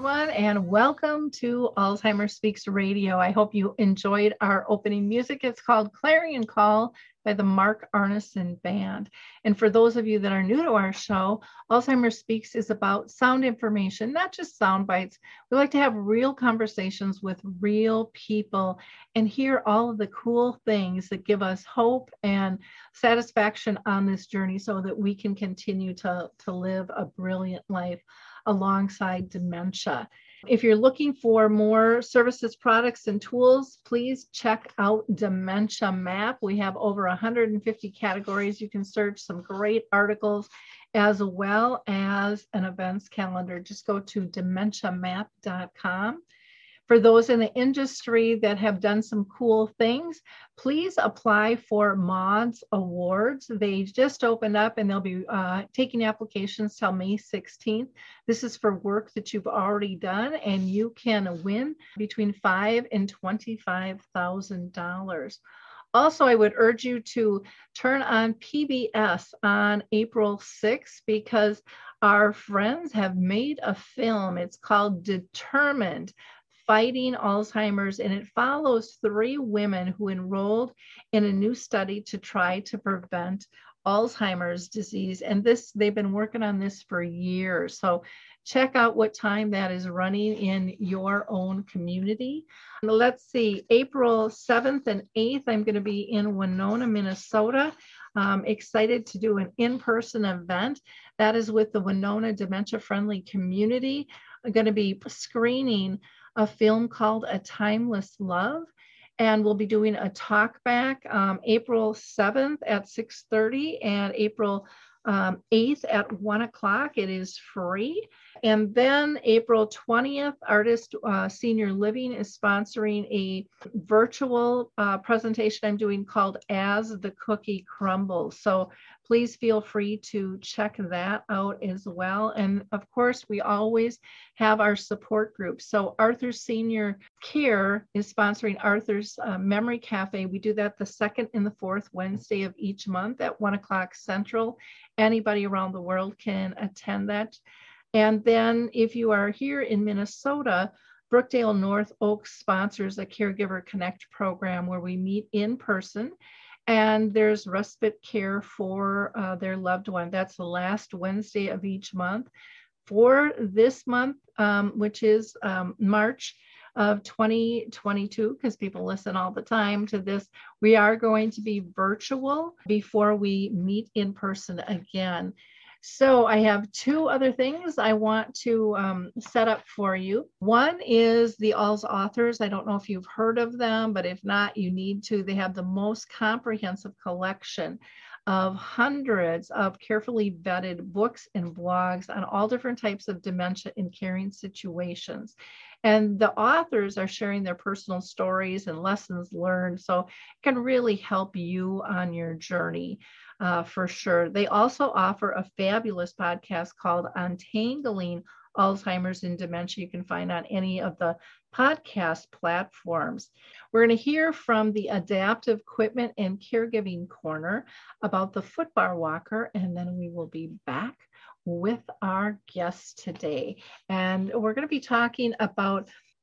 Everyone, and welcome to Alzheimer Speaks Radio. I hope you enjoyed our opening music. It's called Clarion Call by the Mark Arneson Band. And for those of you that are new to our show, Alzheimer Speaks is about sound information, not just sound bites. We like to have real conversations with real people and hear all of the cool things that give us hope and satisfaction on this journey so that we can continue to, to live a brilliant life alongside dementia. If you're looking for more services, products, and tools, please check out Dementia Map. We have over 150 categories. You can search some great articles as well as an events calendar. Just go to dementiamap.com. For those in the industry that have done some cool things, please apply for Maude's Awards. They just opened up and they'll be uh, taking applications till May 16th. This is for work that you've already done, and you can win between five and twenty-five thousand dollars. Also, I would urge you to turn on PBS on April 6th because our friends have made a film. It's called Determined Fighting Alzheimer's, and it follows three women who enrolled in a new study to try to prevent Alzheimer's disease. And this, they've been working on this for years. So check out what time that is running in your own community. Let's see, April 7th and 8th, I'm going to be in Winona, Minnesota. Um, excited to do an in person event. That is with the Winona Dementia Friendly Community. I'm going to be screening a film called A Timeless Love. And we'll be doing a talk back um, April 7th at 6:30 and April um, 8th at 1 o'clock. It is free. And then April 20th, Artis uh, Senior Living is sponsoring a virtual uh, presentation I'm doing called As the Cookie Crumbles. So please feel free to check that out as well. And of course, we always have our support group. So Arthur Senior Care is sponsoring Arthur's uh, Memory Cafe. We do that the second and the fourth Wednesday of each month at one o'clock central. Anybody around the world can attend that. And then if you are here in Minnesota, Brookdale North Oaks sponsors a Caregiver Connect program where we meet in person and there's respite care for uh, their loved one. That's the last Wednesday of each month. For this month, um, which is um, March of 2022, because people listen all the time to this, we are going to be virtual before we meet in person again. So I have two other things I want to um, set up for you. One is the AlzAuthors. I don't know if you've heard of them, but if not, you need to. They have the most comprehensive collection of hundreds of carefully vetted books and blogs on all different types of dementia in caring situations. And the authors are sharing their personal stories and lessons learned, so it can really help you on your journey uh, for sure. They also offer a fabulous podcast called Untangling Alzheimer's and Dementia. You can find on any of the podcast platforms. We're going to hear from the Adaptive Equipment and Caregiving Corner about the footbar walker, and then we will be back with our guest today. And we're going to be talking about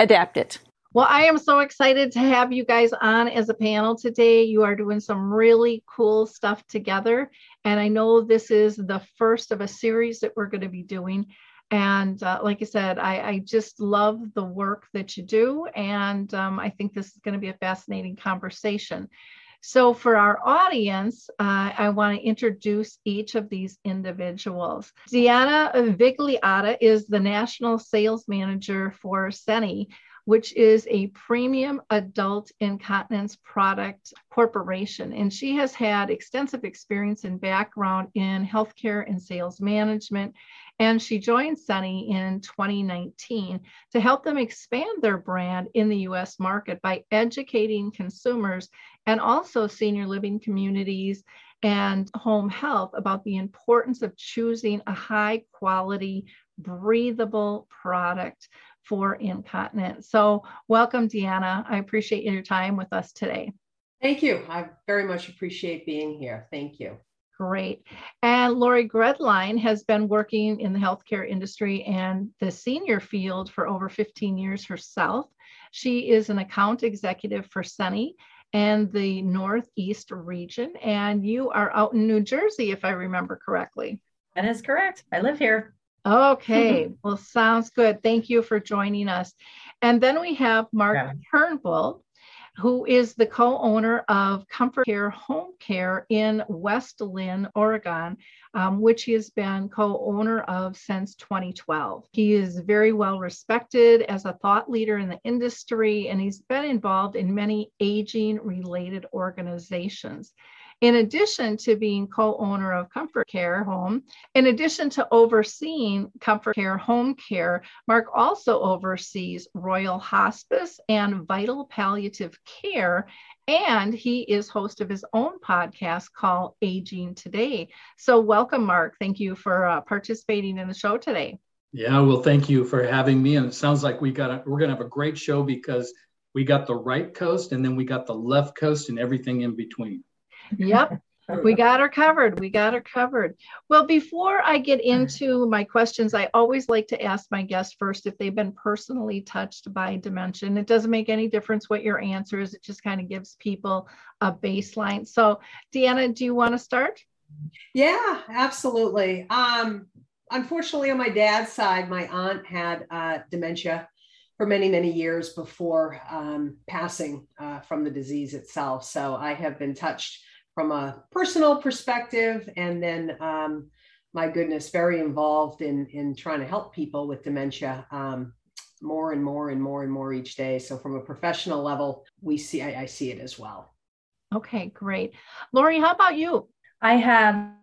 adapt it. Well, I am so excited to have you guys on as a panel today. You are doing some really cool stuff together. And I know this is the first of a series that we're going to be doing. And uh, like I said, I, I, just love the work that you do. And um, I think this is going to be a fascinating conversation. So, for our audience, uh, I want to introduce each of these individuals. Deanna Vigliotta is the National Sales Manager for Seni, which is a premium adult incontinence product corporation. And she has had extensive experience and background in healthcare and sales management. And she joined Seni in 2019 to help them expand their brand in the US market by educating consumers and also senior living communities and home health about the importance of choosing a high quality, breathable product for incontinence. So, welcome, Deanna. I appreciate your time with us today. Thank you. I very much appreciate being here. Thank you. Great. And Laurie Gredlein has been working in the healthcare industry and the senior field for over 15 years herself. She is an account executive for Seni and the Northeast region. And you are out in New Jersey, if I remember correctly. That is correct. I live here. Okay. well, sounds good. Thank you for joining us. And then we have Mark yeah. Turnbull, who is the co-owner of ComforCare Home Care in West Linn, Oregon, um, which he has been co-owner of since 2012. He is very well respected as a thought leader in the industry, and he's been involved in many aging-related organizations. In addition to being co owner of ComforCare Home, in addition to overseeing ComforCare Home Care, Mark also oversees Royal Hospice and Vital Palliative Care. And he is host of his own podcast called Aging Today. So, welcome, Mark. Thank you for uh, participating in the show today. Yeah, well, thank you for having me. And it sounds like we got a, we're going to have a great show because we got the right coast and then we got the left coast and everything in between. Yep. We got her covered. We got her covered. Well, before I get into my questions, I always like to ask my guests first if they've been personally touched by dementia. It doesn't make any difference what your answer is, it just kind of gives people a baseline. So, Deanna, do you want to start? Yeah, absolutely. Um, unfortunately, on my dad's side, my aunt had uh, dementia for many, many years before um, passing uh, from the disease itself. So I have been touched from a personal perspective and then um, my goodness very involved in in trying to help people with dementia um, more and more and more and more each day. So from a professional level we see I, I see it as well. Okay great. Lori how about you? I have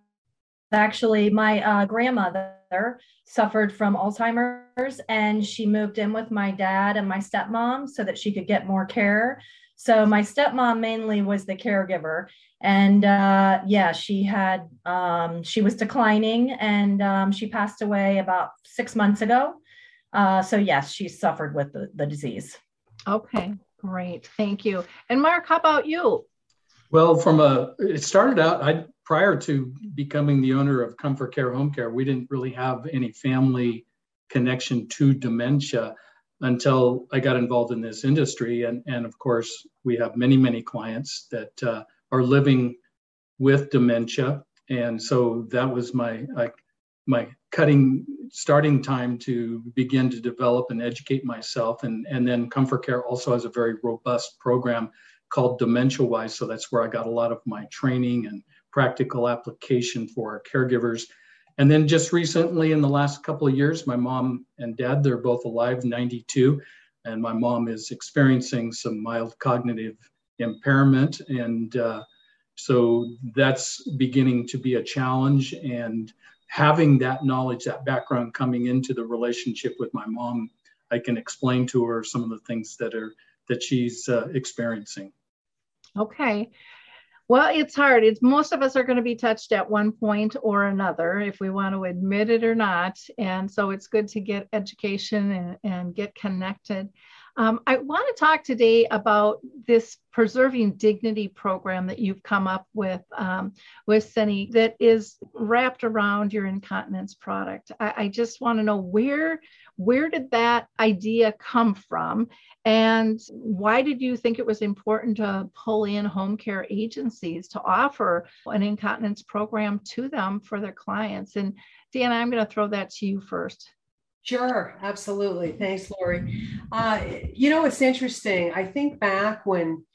actually my uh, grandmother suffered from alzheimer's and she moved in with my dad and my stepmom so that she could get more care so my stepmom mainly was the caregiver and uh, yeah, she had um, she was declining, and um, she passed away about six months ago. Uh, so yes, she suffered with the, the disease. Okay, great, thank you. And Mark, how about you? Well, from a it started out I prior to becoming the owner of ComforCare Home Care, we didn't really have any family connection to dementia until I got involved in this industry. And, and of course, we have many, many clients that uh, are living with dementia. And so that was my, uh, my cutting starting time to begin to develop and educate myself. And, and then ComforCare also has a very robust program called Dementia Wise. So that's where I got a lot of my training and practical application for caregivers. And then just recently, in the last couple of years, my mom and dad, they're both alive, 92, and my mom is experiencing some mild cognitive impairment. And uh, so that's beginning to be a challenge. And having that knowledge, that background coming into the relationship with my mom, I can explain to her some of the things that are that she's uh, experiencing. Okay. Well, it's hard. It's most of us are going to be touched at one point or another, if we want to admit it or not. And so it's good to get education and, and get connected. Um, I want to talk today about this preserving dignity program that you've come up with um, with Seni that is wrapped around your incontinence product. I, I just want to know where where did that idea come from, and why did you think it was important to pull in home care agencies to offer an incontinence program to them for their clients? And Deanna, I'm going to throw that to you first. Sure, absolutely. Thanks, Lori. Uh, you know, it's interesting. I think back when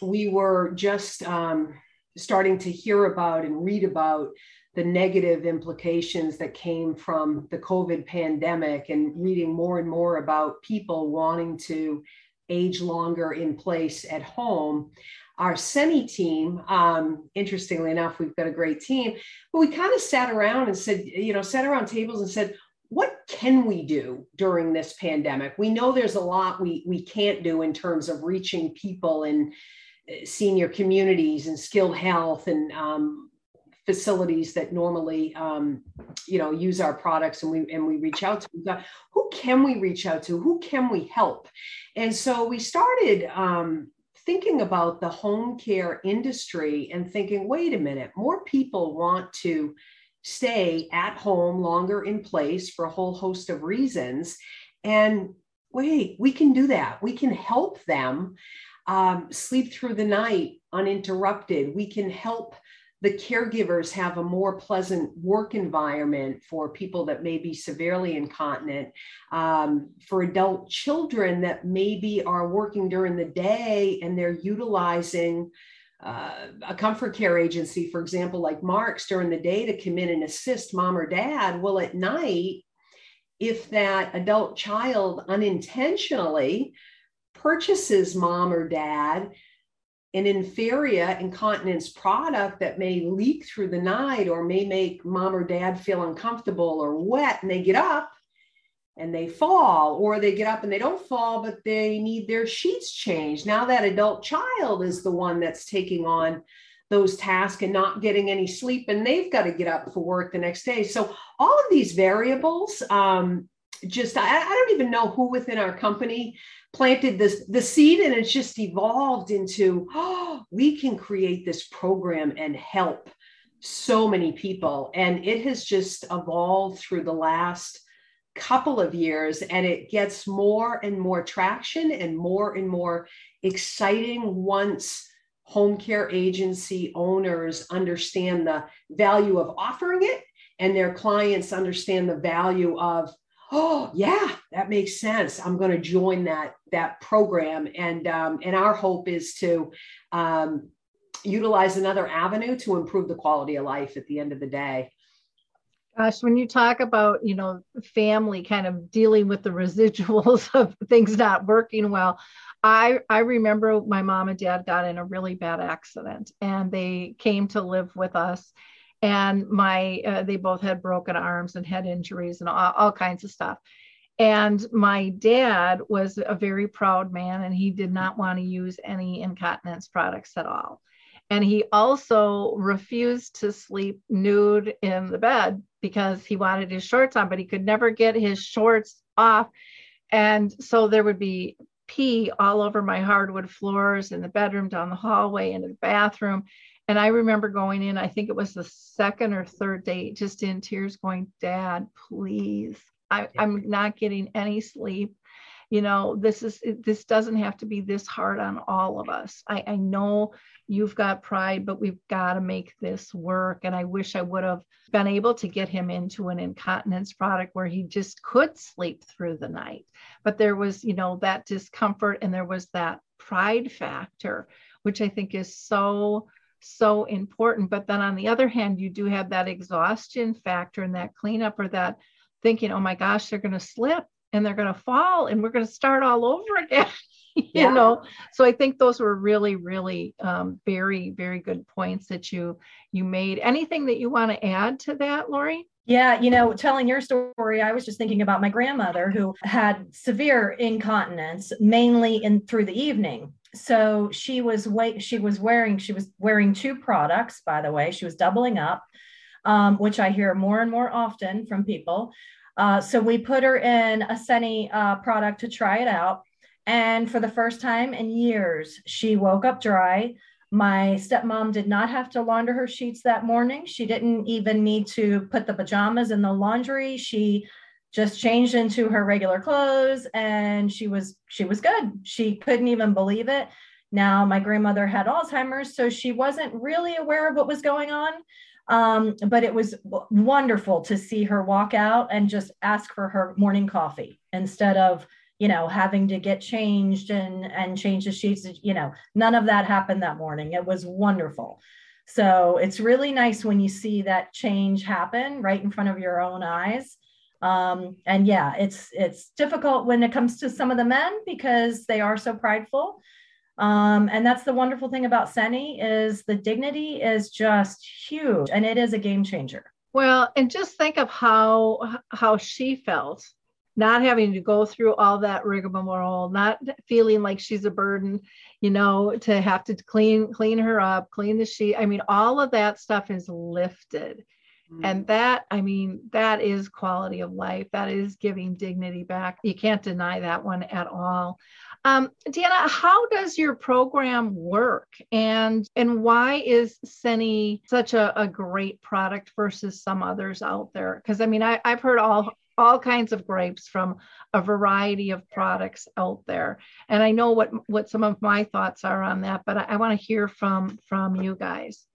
we were just um, starting to hear about and read about the negative implications that came from the COVID pandemic and reading more and more about people wanting to age longer in place at home. Our Seni team, um, interestingly enough, we've got a great team, but we kind of sat around and said, you know, sat around tables and said, what can we do during this pandemic? We know there's a lot we, we can't do in terms of reaching people in uh, senior communities and skilled health and um, facilities that normally um, you know use our products and we and we reach out to got, who can we reach out to who can we help and so we started um, thinking about the home care industry and thinking wait a minute more people want to stay at home longer in place for a whole host of reasons. And wait, we can do that. We can help them um, sleep through the night uninterrupted. We can help the caregivers have a more pleasant work environment for people that may be severely incontinent, um, for adult children that maybe are working during the day and they're utilizing uh, a ComforCare agency, for example, like Mark's during the day to come in and assist mom or dad. Well, at night, if that adult child unintentionally purchases mom or dad an inferior incontinence product that may leak through the night or may make mom or dad feel uncomfortable or wet and they get up and they fall, or they get up and they don't fall, but they need their sheets changed. Now that adult child is the one that's taking on those tasks and not getting any sleep, and they've got to get up for work the next day. So all of these variables, um, just I, I don't even know who within our company planted this the seed, and it's just evolved into oh, we can create this program and help so many people, and it has just evolved through the last couple of years and it gets more and more traction and more and more exciting once home care agency owners understand the value of offering it and their clients understand the value of oh yeah that makes sense. I'm going to join that that program. And um, and our hope is to um, utilize another avenue to improve the quality of life at the end of the day. Gosh, when you talk about, you know, family kind of dealing with the residuals of things not working well, I I remember my mom and dad got in a really bad accident and they came to live with us and my uh, they both had broken arms and head injuries and all, all kinds of stuff. And my dad was a very proud man and he did not want to use any incontinence products at all. And he also refused to sleep nude in the bed because he wanted his shorts on, but he could never get his shorts off. And so there would be pee all over my hardwood floors in the bedroom, down the hallway, into the bathroom. And I remember going in, I think it was the second or third date, just in tears, going, Dad, please. I, I'm not getting any sleep. You know this is this doesn't have to be this hard on all of us. I, I know you've got pride but we've got to make this work. And i wish i would have been able to get him into an incontinence product where he just could sleep through the night. But there was you know that discomfort and there was that pride factor which i think is so so important. But then on the other hand, you do have that exhaustion factor and that cleanup or that thinking, oh my gosh, they're going to slip and they're going to fall and we're going to start all over again. you yeah. know so i think those were really really um, very very good points that you you made anything that you want to add to that lori yeah, you know, telling your story, I was just thinking about my grandmother who had severe incontinence, mainly in through the evening. So she was wait, she was wearing she was wearing two products. By the way, she was doubling up, um, which I hear more and more often from people. Uh, so we put her in a Seni uh, product to try it out, and for the first time in years, she woke up dry. My stepmom did not have to launder her sheets that morning. She didn't even need to put the pajamas in the laundry. She just changed into her regular clothes and she was she was good. She couldn't even believe it. Now my grandmother had Alzheimer's, so she wasn't really aware of what was going on. Um, but it was w- wonderful to see her walk out and just ask for her morning coffee instead of you know having to get changed and and change the sheets you know none of that happened that morning it was wonderful so it's really nice when you see that change happen right in front of your own eyes um, and yeah it's it's difficult when it comes to some of the men because they are so prideful um, and that's the wonderful thing about Seni is the dignity is just huge and it is a game changer well and just think of how how she felt not having to go through all that rigmarole, not feeling like she's a burden, you know, to have to clean clean her up, clean the sheet. I mean, all of that stuff is lifted. Mm-hmm. And that, I mean, that is quality of life. That is giving dignity back. You can't deny that one at all. Um, Deanna, how does your program work, and and why is Seni such a, a great product versus some others out there? Because I mean, I, I've heard all all kinds of grapes from a variety of products out there and i know what what some of my thoughts are on that but i, I want to hear from from you guys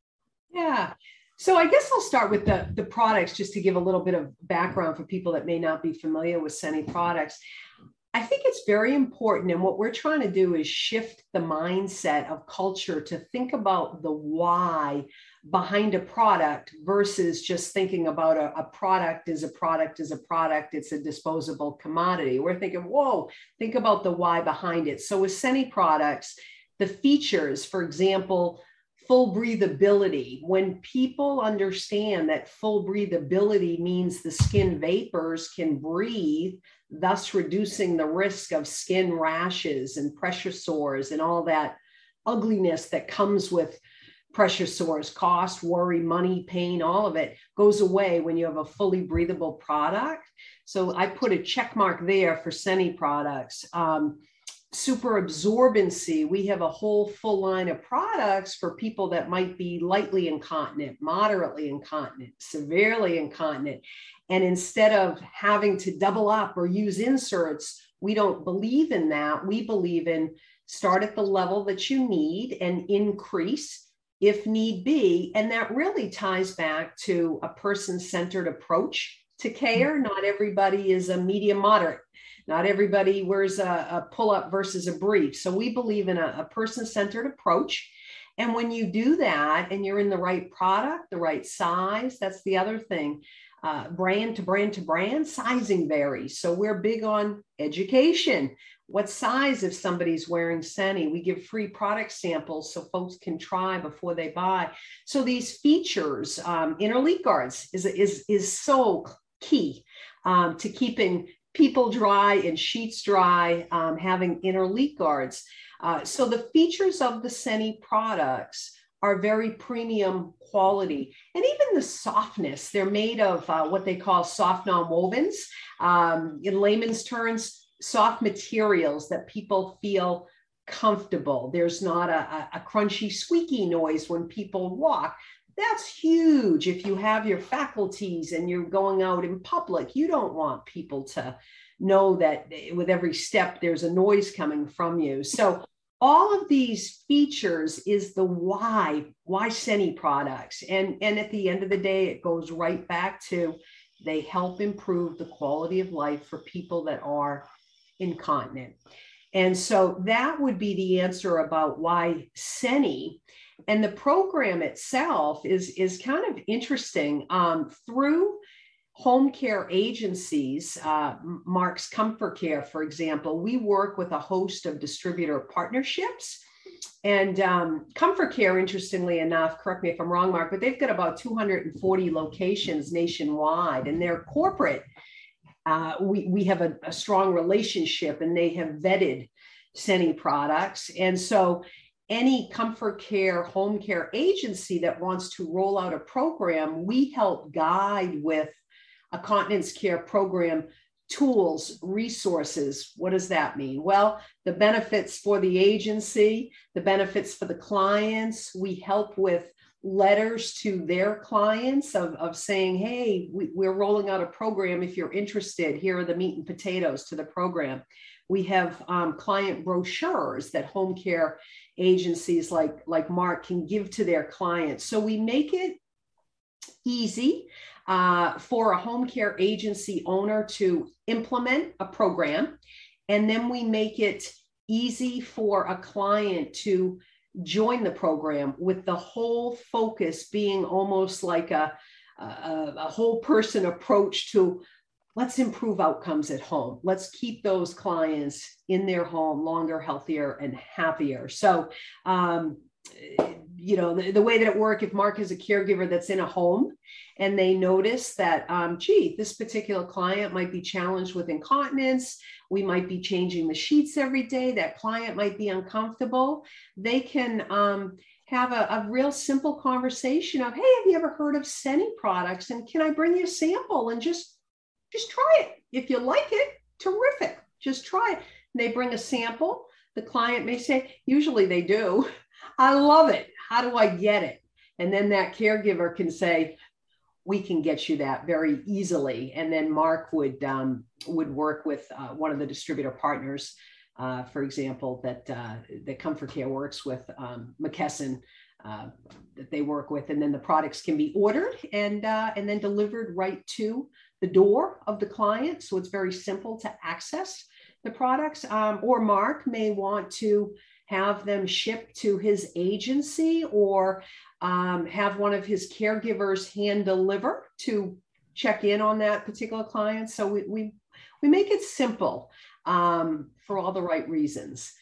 yeah so i guess i'll start with the the products just to give a little bit of background for people that may not be familiar with Seni products I think it's very important. And what we're trying to do is shift the mindset of culture to think about the why behind a product versus just thinking about a, a, product is a product is a product, it's a disposable commodity. We're thinking, whoa, think about the why behind it. So with Seni products, the features, for example, full breathability. When people understand that full breathability means the skin vapors can breathe, thus reducing the risk of skin rashes and pressure sores and all that ugliness that comes with pressure sores, cost, worry, money, pain, all of it goes away when you have a fully breathable product. So I put a check mark there for Seni products. Um, super absorbency, we have a whole full line of products for people that might be lightly incontinent, moderately incontinent, severely incontinent. And instead of having to double up or use inserts, we don't believe in that. We believe in start at the level that you need and increase if need be. And that really ties back to a person centered approach to care. Not everybody is a medium moderate. Not everybody wears a, a pull up versus a brief. So we believe in a, a person centered approach. And when you do that and you're in the right product, the right size, that's the other thing. Uh, brand to brand to brand, sizing varies. So we're big on education what size if somebody's wearing Seni. We give free product samples so folks can try before they buy. So these features, um, inner leak guards is, is, is so key um, to keeping people dry and sheets dry, um, having inner leak guards. Uh, so the features of the Seni products are very premium quality and even the softness they're made of uh, what they call soft non-wovens um, in layman's terms soft materials that people feel comfortable. There's not a, a, crunchy, squeaky noise when people walk. That's huge. If you have your faculties and you're going out in public, you don't want people to know that eh, with every step there's a noise coming from you. So, all of these features is the why, why Seni products. And, and at the end of the day, it goes right back to they help improve the quality of life for people that are incontinent. And so that would be the answer about why Seni. And the program itself is is kind of interesting. Um, through home care agencies uh, mark's ComforCare for example we work with a host of distributor partnerships. And um, ComforCare interestingly enough correct me if i'm wrong mark but they've got about 240 locations nationwide and they're corporate. Uh, we, we have a, a strong relationship and they have vetted Seni products. And so any ComforCare, home care agency that wants to roll out a program, we help guide with a continence care program tools, resources. What does that mean? Well, the benefits for the agency, the benefits for the clients. We help with letters to their clients of, of saying, hey, we, we're rolling out a program. If you're interested, here are the meat and potatoes to the program. We have um, client brochures that home care agencies like, like Mark can give to their clients. So we make it easy uh, for a home care agency owner to implement a program. And then we make it easy for a client to join the program with the whole focus being almost like a, a, a whole person approach to let's improve outcomes at home. Let's keep those clients in their home longer, healthier, and happier. So, um, you know, the, the, way that it works, if Mark is a caregiver that's in a home and they notice that, um, gee, this particular client might be challenged with incontinence, we might be changing the sheets every day, that client might be uncomfortable, they can um, have a, a, real simple conversation of, hey, have you ever heard of Seni products? And can I bring you a sample and just just try it. If you like it, terrific. Just try it. And they bring a sample. The client may say, usually they do. I love it. How do I get it? And then that caregiver can say, we can get you that very easily. And then Mark would um, would work with uh, one of the distributor partners, uh, for example, that uh, that ComforCare works with um, McKesson. Uh, that they work with, and then the products can be ordered and uh, and then delivered right to the door of the client. So it's very simple to access the products. Um, or Mark may want to have them shipped to his agency or um, have one of his caregivers hand deliver to check in on that particular client. So we, we, we make it simple um, for all the right reasons.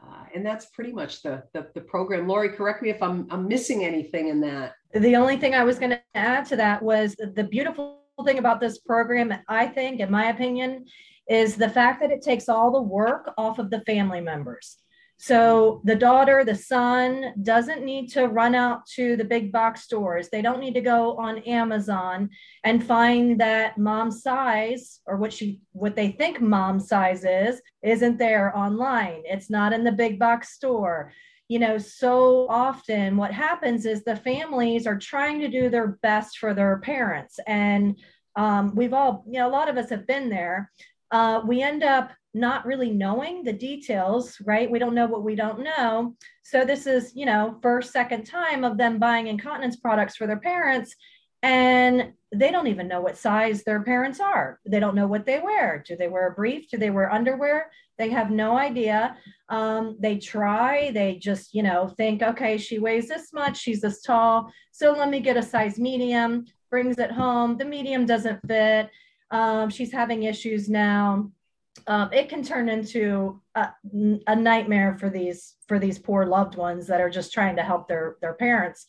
Uh, and that's pretty much the, the, the program. Lori, correct me if I'm, I'm missing anything in that. The only thing I was going to add to that was the beautiful thing about this program, I think, in my opinion, is the fact that it takes all the work off of the family members. So the daughter, the son doesn't need to run out to the big box stores. They don't need to go on Amazon and find that mom size or what she what they think mom size is isn't there online. It's not in the big box store you know, so often what happens is the families are trying to do their best for their parents. And um, we've all, you know, a lot of us have been there. Uh, we end up not really knowing the details, right? We don't know what we don't know. So this is, you know, first, second time of them buying incontinence products for their parents. And they don't even know what size their parents are. They don't know what they wear. Do they wear a brief? Do they wear underwear? They have no idea. Um, they try, they just, you know, think, okay, she weighs this much, she's this tall. So let me get a size medium, brings it home. The medium doesn't fit. Um, she's having issues now. Um, it can turn into a, a nightmare for these for these poor loved ones that are just trying to help their their parents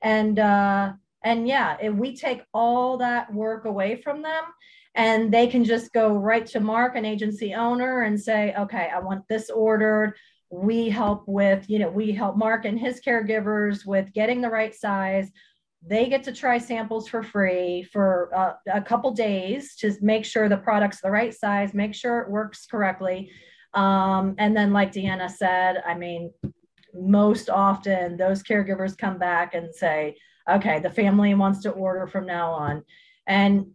and uh and yeah if we take all that work away from them and they can just go right to Mark, an agency owner, and say, okay, I want this ordered. We help with, you know, we help Mark and his caregivers with getting the right size. They get to try samples for free for uh, a couple days to make sure the product's the right size, make sure it works correctly. Um, and then, like Deanna said, I mean, most often those caregivers come back and say, okay, the family wants to order from now on. And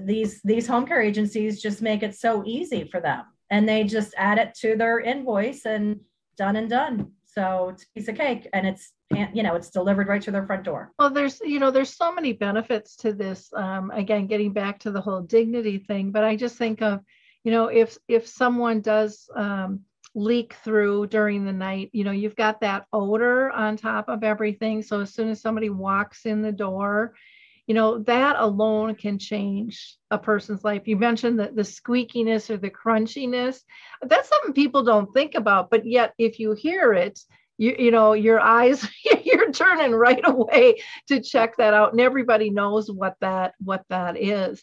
these these home care agencies just make it so easy for them. And they just add it to their invoice and done and done. So it's a piece of cake and it's you know it's delivered right to their front door. Well there's you know there's so many benefits to this um, again getting back to the whole dignity thing but i just think of you know if if someone does um, leak through during the night. You know, you've got that odor on top of everything. So as soon as somebody walks in the door, you know, that alone can change a person's life. You mentioned that the squeakiness or the crunchiness. That's something people don't think about, but yet if you hear it, you, you know, your eyes, you're turning right away to check that out. And everybody knows what that what that is.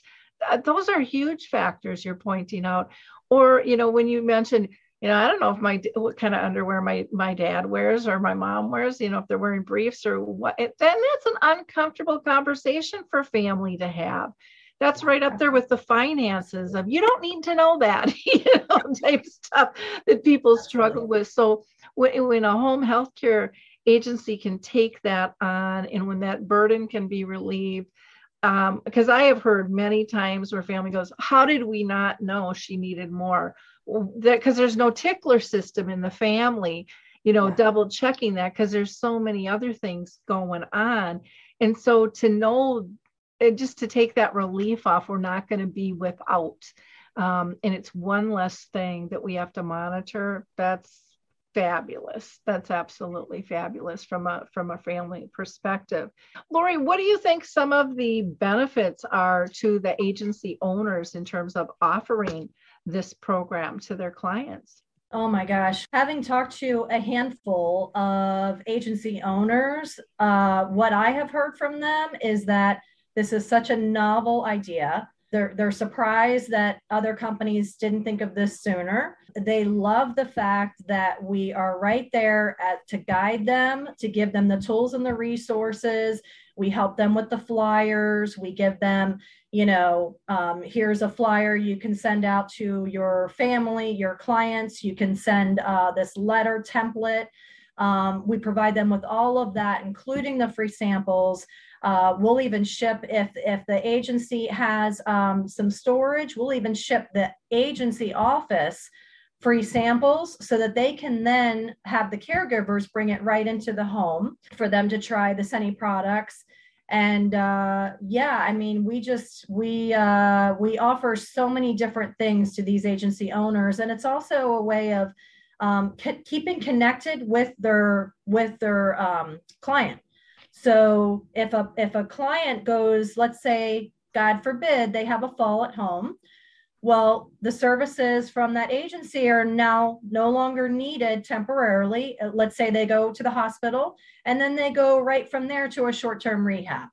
Those are huge factors you're pointing out. Or, you know, when you mentioned you know, I don't know if my what kind of underwear my my dad wears or my mom wears. You know, if they're wearing briefs or what. Then that's an uncomfortable conversation for family to have. That's right up there with the finances of you don't need to know that, you know, type stuff that people struggle with. So when, when a home health care agency can take that on and when that burden can be relieved, because um, I have heard many times where family goes, How did we not know she needed more? Because there's no tickler system in the family you know yeah. double checking that because there's so many other things going on. And so to know eh, just to take that relief off we're not going to be without. Um, and it's one less thing that we have to monitor. That's fabulous. That's absolutely fabulous from a from a family perspective. Lori what do you think some of the benefits are to the agency owners in terms of offering this program to their clients? Oh my gosh. Having talked to a handful of agency owners, uh, what I have heard from them is that this is such a novel idea. They're, they're surprised that other companies didn't think of this sooner. They love the fact that we are right there at, to guide them, to give them the tools and the resources. We help them with the flyers. We give them, you know, um, here's a flyer you can send out to your family, your clients. You can send uh, this letter template. Um, we provide them with all of that, including the free samples. Uh, we'll even ship if if the agency has um, some storage. We'll even ship the agency office free samples so that they can then have the caregivers bring it right into the home for them to try the Seni products and uh, yeah i mean we just we uh, we offer so many different things to these agency owners. And it's also a way of um, c- keeping connected with their with their um, client. So if a if a client goes let's say god forbid they have a fall at home well, the services from that agency are now no longer needed temporarily. Uh, let's say they go to the hospital and then they go right from there to a short term rehab.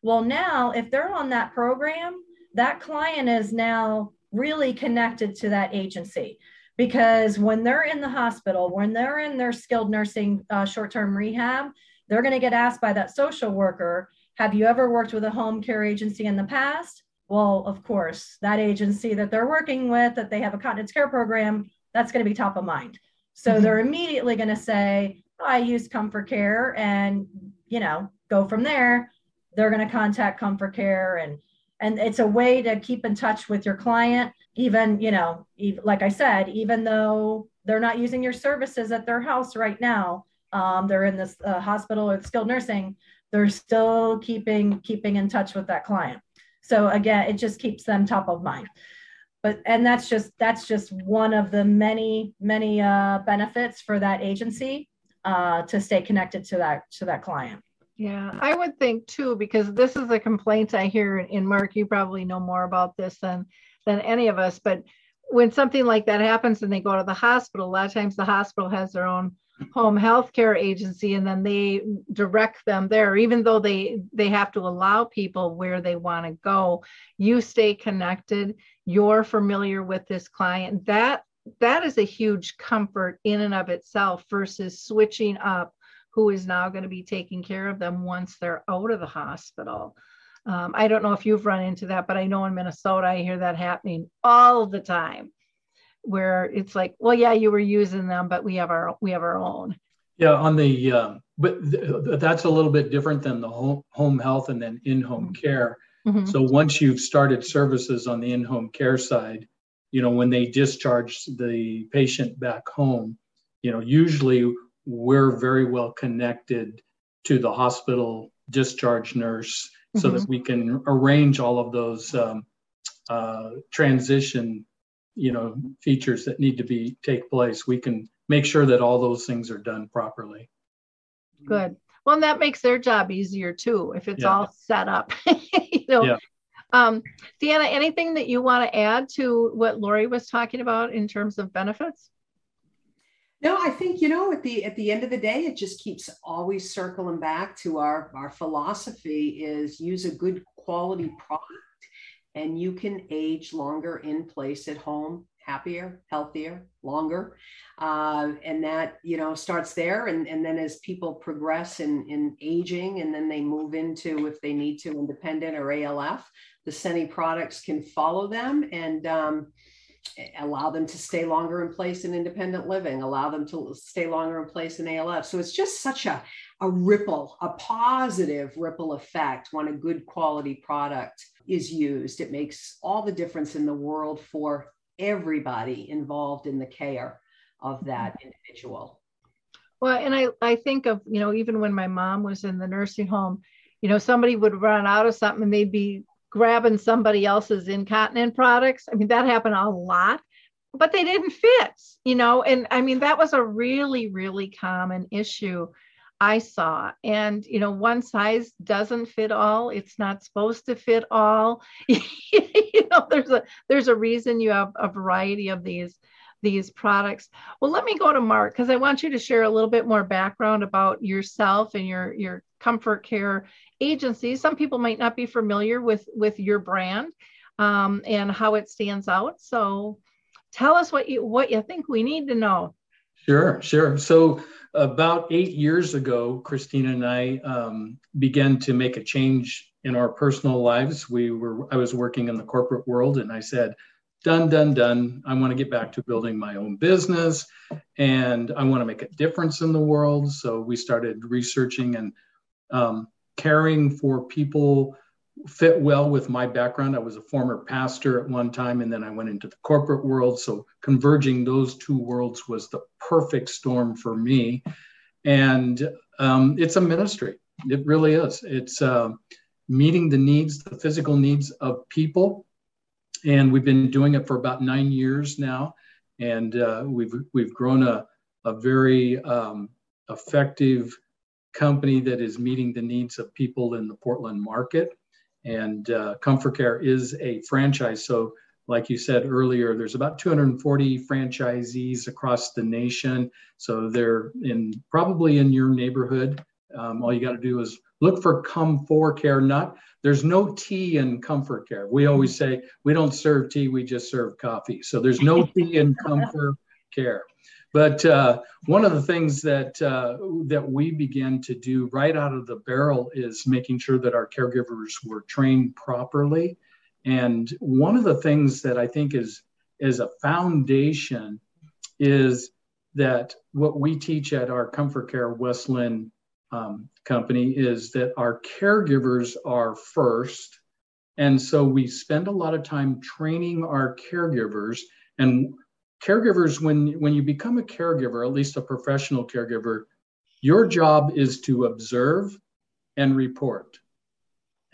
Well, now if they're on that program, that client is now really connected to that agency because when they're in the hospital, when they're in their skilled nursing uh, short term rehab, they're going to get asked by that social worker Have you ever worked with a home care agency in the past? Well, of course, that agency that they're working with, that they have a continence care program, that's going to be top of mind. So mm-hmm. they're immediately going to say, oh, I use ComforCare and, you know, go from there. They're going to contact ComforCare and and it's a way to keep in touch with your client even you know even, like i said even though they're not using your services at their house right now um, they're in this uh, hospital or skilled nursing they're still keeping keeping in touch with that client so again, it just keeps them top of mind. But and that's just that's just one of the many many uh, benefits for that agency uh, to stay connected to that to that client. Yeah, I would think too, because this is a complaint I hear in Mark. You probably know more about this than than any of us. But when something like that happens and they go to the hospital, a lot of times the hospital has their own home health care agency and then they direct them there. Even though they they have to allow people where they want to go you stay connected you're familiar with this client. That that is a huge comfort in and of itself versus switching up who is now going to be taking care of them once they're out of the hospital. Um, i don't know if you've run into that but i know in minnesota i hear that happening all the time where it's like, well, yeah, you were using them, but we have our we have our own. Yeah, on the uh, but th- that's a little bit different than the home home health and then in home mm-hmm. care. Mm-hmm. So once you've started services on the in home care side, you know when they discharge the patient back home, you know usually we're very well connected to the hospital discharge nurse so mm-hmm. that we can arrange all of those um, uh, transition you know features that need to be take place we can make sure that all those things are done properly good well and that makes their job easier too if it's yeah. all set up you know yeah. um deanna anything that you want to add to what lori was talking about in terms of benefits no i think you know at the at the end of the day it just keeps always circling back to our our philosophy is use a good quality product and you can age longer in place at home happier healthier longer. Uh, and that you know starts there and, and then as people progress in, in aging and then they move into if they need to independent or alf the seni products can follow them and um, allow them to stay longer in place in independent living allow them to stay longer in place in alf so it's just such a, a ripple a positive ripple effect when a good quality product is used. It makes all the difference in the world for everybody involved in the care of that mm-hmm. individual. Well, and I, I think of, you know, even when my mom was in the nursing home, you know, somebody would run out of something and they'd be grabbing somebody else's incontinent products. I mean, that happened a lot, but they didn't fit, you know, and I mean, that was a really, really common issue I saw. And, you know, one size doesn't fit all. It's not supposed to fit all. you know, there's a there's a reason you have a variety of these these products. Well, let me go to Mark because I want you to share a little bit more background about yourself and your your ComforCare agency. Some people might not be familiar with with your brand um, and how it stands out. So, tell us what you what you think we need to know. Sure, sure. So about eight years ago, Christina and I um, began to make a change in our personal lives. We were I was working in the corporate world, and I said, "Done, done, done. I want to get back to building my own business, and I want to make a difference in the world." So we started researching and um, caring for people fit well with my background. I was a former pastor at one time, and then I went into the corporate world. So converging those two worlds was the perfect storm for me. And um, it's a ministry. It really is. It's uh, meeting the needs, the physical needs of people. And we've been doing it for about nine years now. And uh, we've, we've grown a, a very um, effective company that is meeting the needs of people in the Portland market. And uh, ComforCare is a franchise. So, like you said earlier, there's about 240 franchisees across the nation. So they're in probably in your neighborhood. Um, all you got to do is look for ComforCare. Not there's no tea in ComforCare. We always say we don't serve tea, we just serve coffee. So there's no tea in Comfort Care. But uh, one of the things that uh, that we began to do right out of the barrel is making sure that our caregivers were trained properly. And one of the things that I think is is a foundation is that what we teach at our ComforCare West Linn um, company is that our caregivers are first. And so we spend a lot of time training our caregivers. And caregivers when when you become a caregiver at least a professional caregiver your job is to observe and report.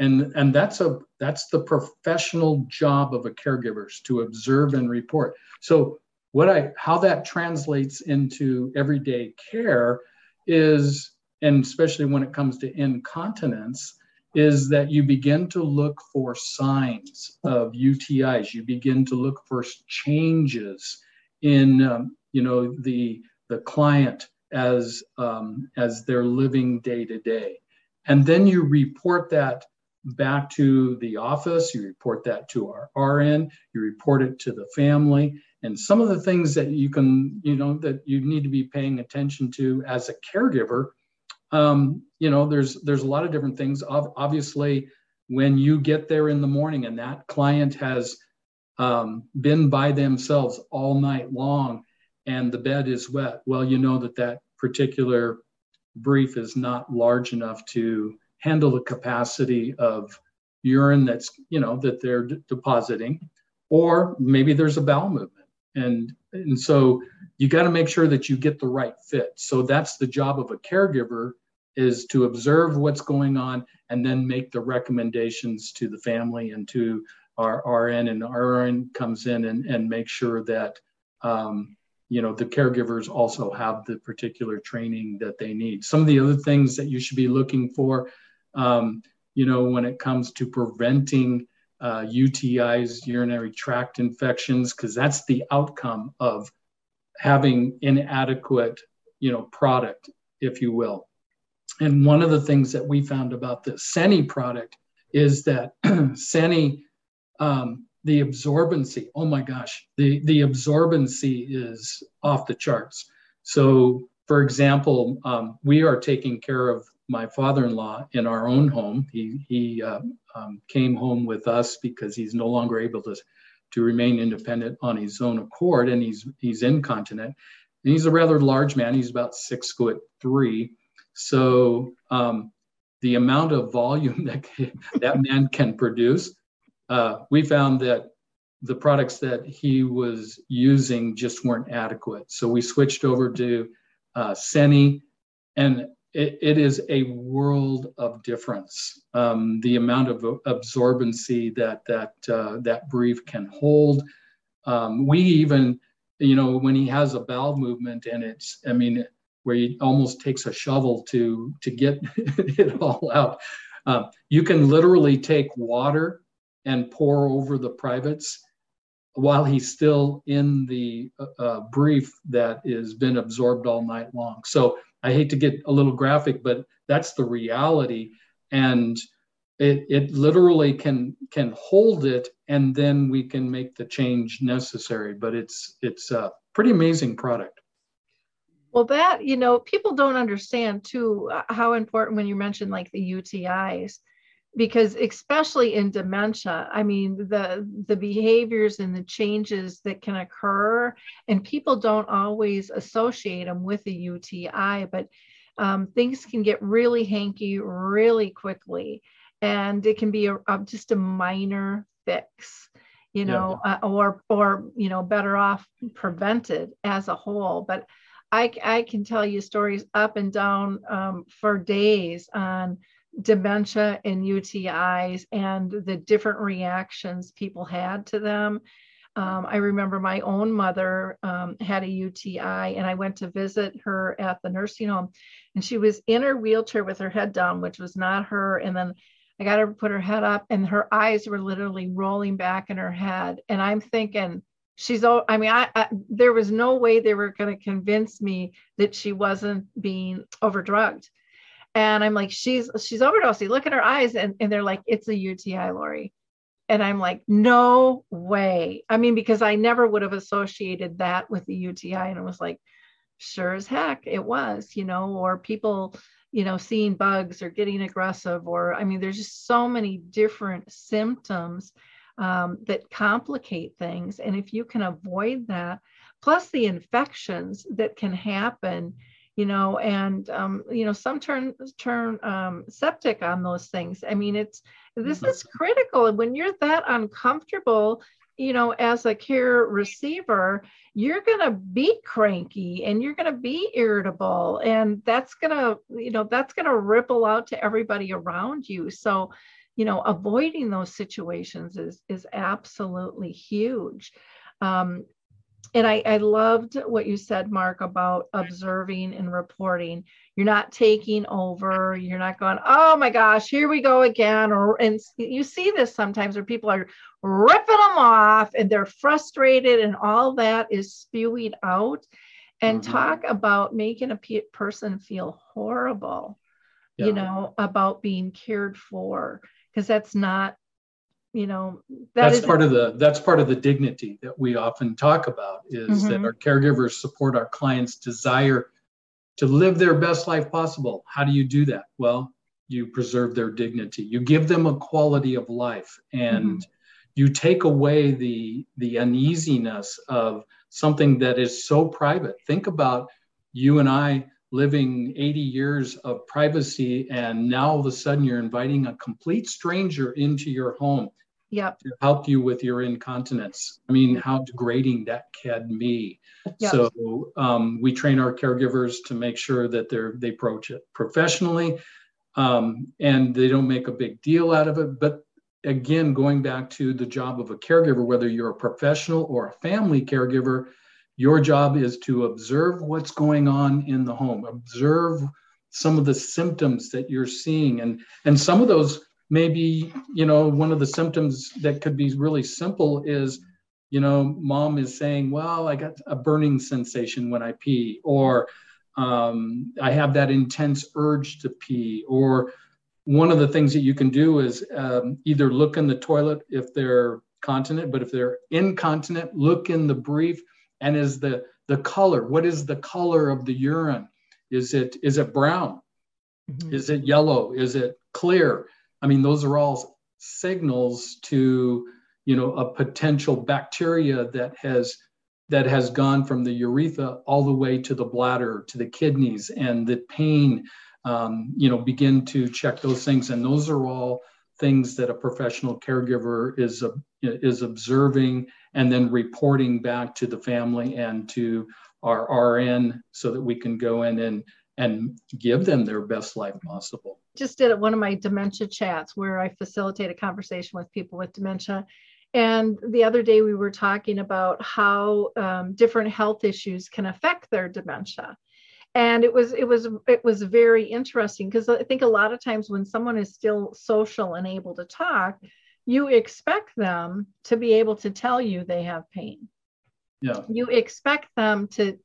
And and that's a that's the professional job of a caregiver is to observe and report. So what i how that translates into everyday care is and especially when it comes to incontinence is that you begin to look for signs of utis you begin to look for changes in um, you know the the client as um, as they're living day to day. And then you report that back to the office you report that to our rn you report it to the family. And some of the things that you can you know that you need to be paying attention to as a caregiver um, you know there's there's a lot of different things. Obviously when you get there in the morning and that client has um, been by themselves all night long and the bed is wet, well, you know that that particular brief is not large enough to handle the capacity of urine that's, you know, that they're d- depositing, or maybe there's a bowel movement. And, and so you got to make sure that you get the right fit. So that's the job of a caregiver is to observe what's going on and then make the recommendations to the family and to our RN and RN comes in and, and makes sure that um, you know the caregivers also have the particular training that they need. Some of the other things that you should be looking for, um, you know, when it comes to preventing uh, UTIs, urinary tract infections, because that's the outcome of having inadequate, you know, product, if you will. And one of the things that we found about the Seni product is that Seni, um, the absorbency, oh my gosh, the, the absorbency is off the charts. So, for example, um, we are taking care of my father-in-law in our own home. He, he uh, um, came home with us because he's no longer able to, to remain independent on his own accord, and he's, he's incontinent. And he's a rather large man. He's about six foot three. So um, the amount of volume that that man can produce, uh, we found that the products that he was using just weren't adequate. So we switched over to uh, Seni, and it, it is a world of difference. Um, the amount of absorbency that that uh, that brief can hold. Um, we even, you know, when he has a bowel movement and it's, I mean, where he almost takes a shovel to to get it all out. Um, you can literally take water and pour over the privates while he's still in the uh, uh, brief that has been absorbed all night long. So I hate to get a little graphic, but that's the reality, and it it literally can can hold it, and then we can make the change necessary. But it's it's a pretty amazing product. Well, that, you know, people don't understand too uh, how important when you mention like the UTIs, because especially in dementia, I mean, the the behaviors and the changes that can occur, and people don't always associate them with a UTI, but um, things can get really hanky really quickly, and it can be a, a, just a minor fix you know yeah. uh, or or you know better off prevented as a whole but I, I can tell you stories up and down um, for days on dementia and UTIs and the different reactions people had to them. Um, I remember my own mother um, had a UTI, and I went to visit her at the nursing home, and she was in her wheelchair with her head down, which was not her. And then I got her to put her head up, and her eyes were literally rolling back in her head. And I'm thinking, she's all i mean I, I, there was no way they were going to convince me that she wasn't being overdrugged and i'm like she's she's overdosing look at her eyes and, and they're like it's a uti lori. And i'm like no way. I mean because i never would have associated that with the uti and it was like sure as heck it was you know or people you know seeing bugs or getting aggressive or i mean there's just so many different symptoms um, that complicate things. And if you can avoid that, plus the infections that can happen, you know, and um, you know, some turn turn um, septic on those things. I mean, it's this is critical. And when you're that uncomfortable, you know, as a care receiver, you're going to be cranky and you're going to be irritable. And that's going to, you know, that's going to ripple out to everybody around you. So, you know avoiding those situations is is absolutely huge um, and I, I loved what you said mark about observing and reporting you're not taking over you're not going oh my gosh here we go again or and you see this sometimes where people are ripping them off and they're frustrated and all that is spewing out and mm-hmm. talk about making a person feel horrible yeah. you know about being cared for because that's not you know that that's part of the that's part of the dignity that we often talk about is mm-hmm. that our caregivers support our clients desire to live their best life possible how do you do that well you preserve their dignity you give them a quality of life and mm-hmm. you take away the the uneasiness of something that is so private think about you and i living 80 years of privacy and now all of a sudden you're inviting a complete stranger into your home yep. to help you with your incontinence i mean how degrading that can be yep. so um, we train our caregivers to make sure that they're they approach it professionally um, and they don't make a big deal out of it but again, going back to the job of a caregiver, whether you're a professional or a family caregiver, your job is to observe what's going on in the home, observe some of the symptoms that you're seeing. And, and some of those maybe, you know, one of the symptoms that could be really simple is, you know, mom is saying, well, I got a burning sensation when I pee, or um, I have that intense urge to pee, or one of the things that you can do is um, either look in the toilet if they're continent, but if they're incontinent, look in the brief and is the the color. What is the color of the urine? Is it is it brown? Mm-hmm. Is it yellow? Is it clear? I mean, those are all signals to you know a potential bacteria that has that has gone from the urethra all the way to the bladder to the kidneys and the pain um, you know, begin to check those things. And those are all things that a professional caregiver is uh, is observing and then reporting back to the family and to our RN so that we can go in and and give them their best life possible. Just did one of my dementia chats where I facilitate a conversation with people with dementia. And the other day we were talking about how um, different health issues can affect their dementia and it was it was it was very interesting because i think a lot of times when someone is still social and able to talk you expect them to be able to tell you they have pain yeah you expect them to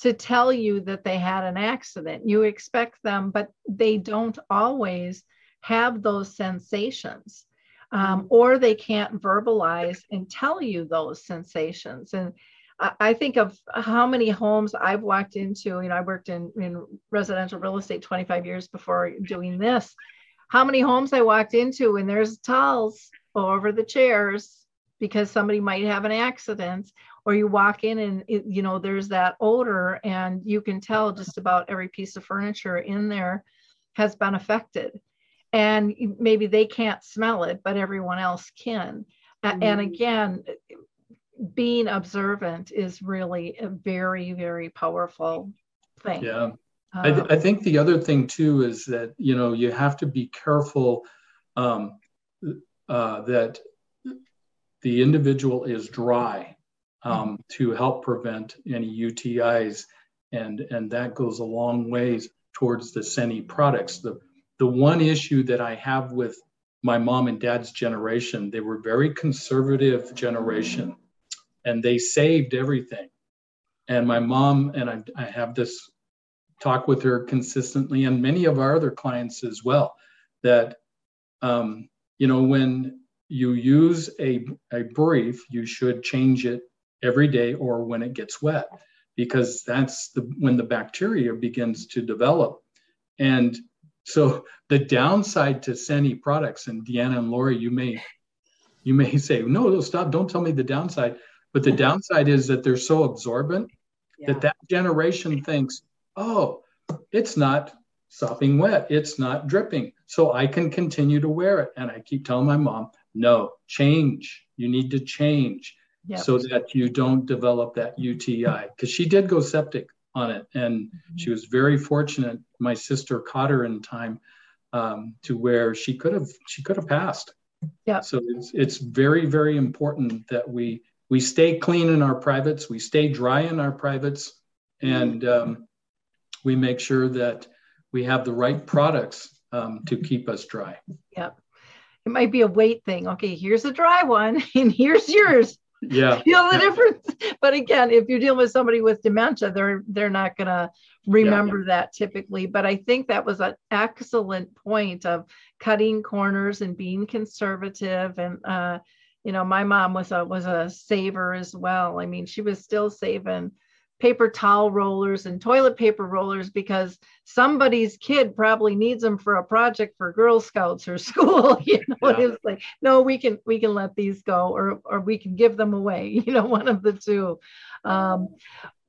to tell you that they had an accident you expect them but they don't always have those sensations um, or they can't verbalize and tell you those sensations and I think of how many homes I've walked into. You know, I worked in, in residential real estate 25 years before doing this. How many homes I walked into and there's towels over the chairs because somebody might have an accident, or you walk in and it, you know there's that odor, and you can tell just about every piece of furniture in there has been affected. And maybe they can't smell it, but everyone else can. Mm-hmm. And again, being observant is really a very very powerful thing yeah uh, I, th- I, think the other thing too is that you know you have to be careful um, uh, that the individual is dry um, mm-hmm. to help prevent any UTIs, and and that goes a long ways towards the Seni products. The the one issue that I have with my mom and dad's generation, they were very conservative generation and they saved everything. And my mom, and I, I have this talk with her consistently, and many of our other clients as well, that, um, you know, when you use a, a brief, you should change it every day or when it gets wet, because that's the, when the bacteria begins to develop. And so the downside to Seni products, and Deanna and Lori, you may you may say, no, no, stop, don't tell me the downside. But the downside is that they're so absorbent yeah. that that generation thinks, oh, it's not sopping wet, it's not dripping. So I can continue to wear it. And I keep telling my mom, no, change. You need to change yep. so that you don't develop that UTI. Because she did go septic on it. And mm-hmm. she was very fortunate. My sister caught her in time um, to where she could have she could have passed. Yeah. So it's it's very, very important that we we stay clean in our privates, we stay dry in our privates, and um, we make sure that we have the right products um, to keep us dry. Yep. It might be a weight thing. Okay, here's a dry one, and here's yours. Yeah. Feel the difference. But again, if you're dealing with somebody with dementia, they're they're not gonna remember yeah. that typically. But I think that was an excellent point of cutting corners and being conservative and uh, you know my mom was a was a saver as well i mean she was still saving paper towel rollers and toilet paper rollers because somebody's kid probably needs them for a project for girl scouts or school you know yeah. it's like no we can we can let these go or or we can give them away you know one of the two um,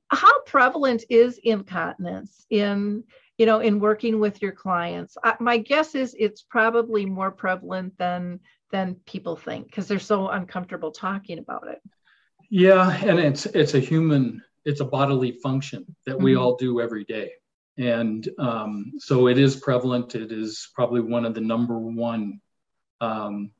how prevalent is incontinence in you know in working with your clients I, my guess is it's probably more prevalent than than people think because they're so uncomfortable talking about it. Yeah, and it's it's a human, it's a bodily function that mm-hmm. we all do every day, and um, so it is prevalent. It is probably one of the number one um,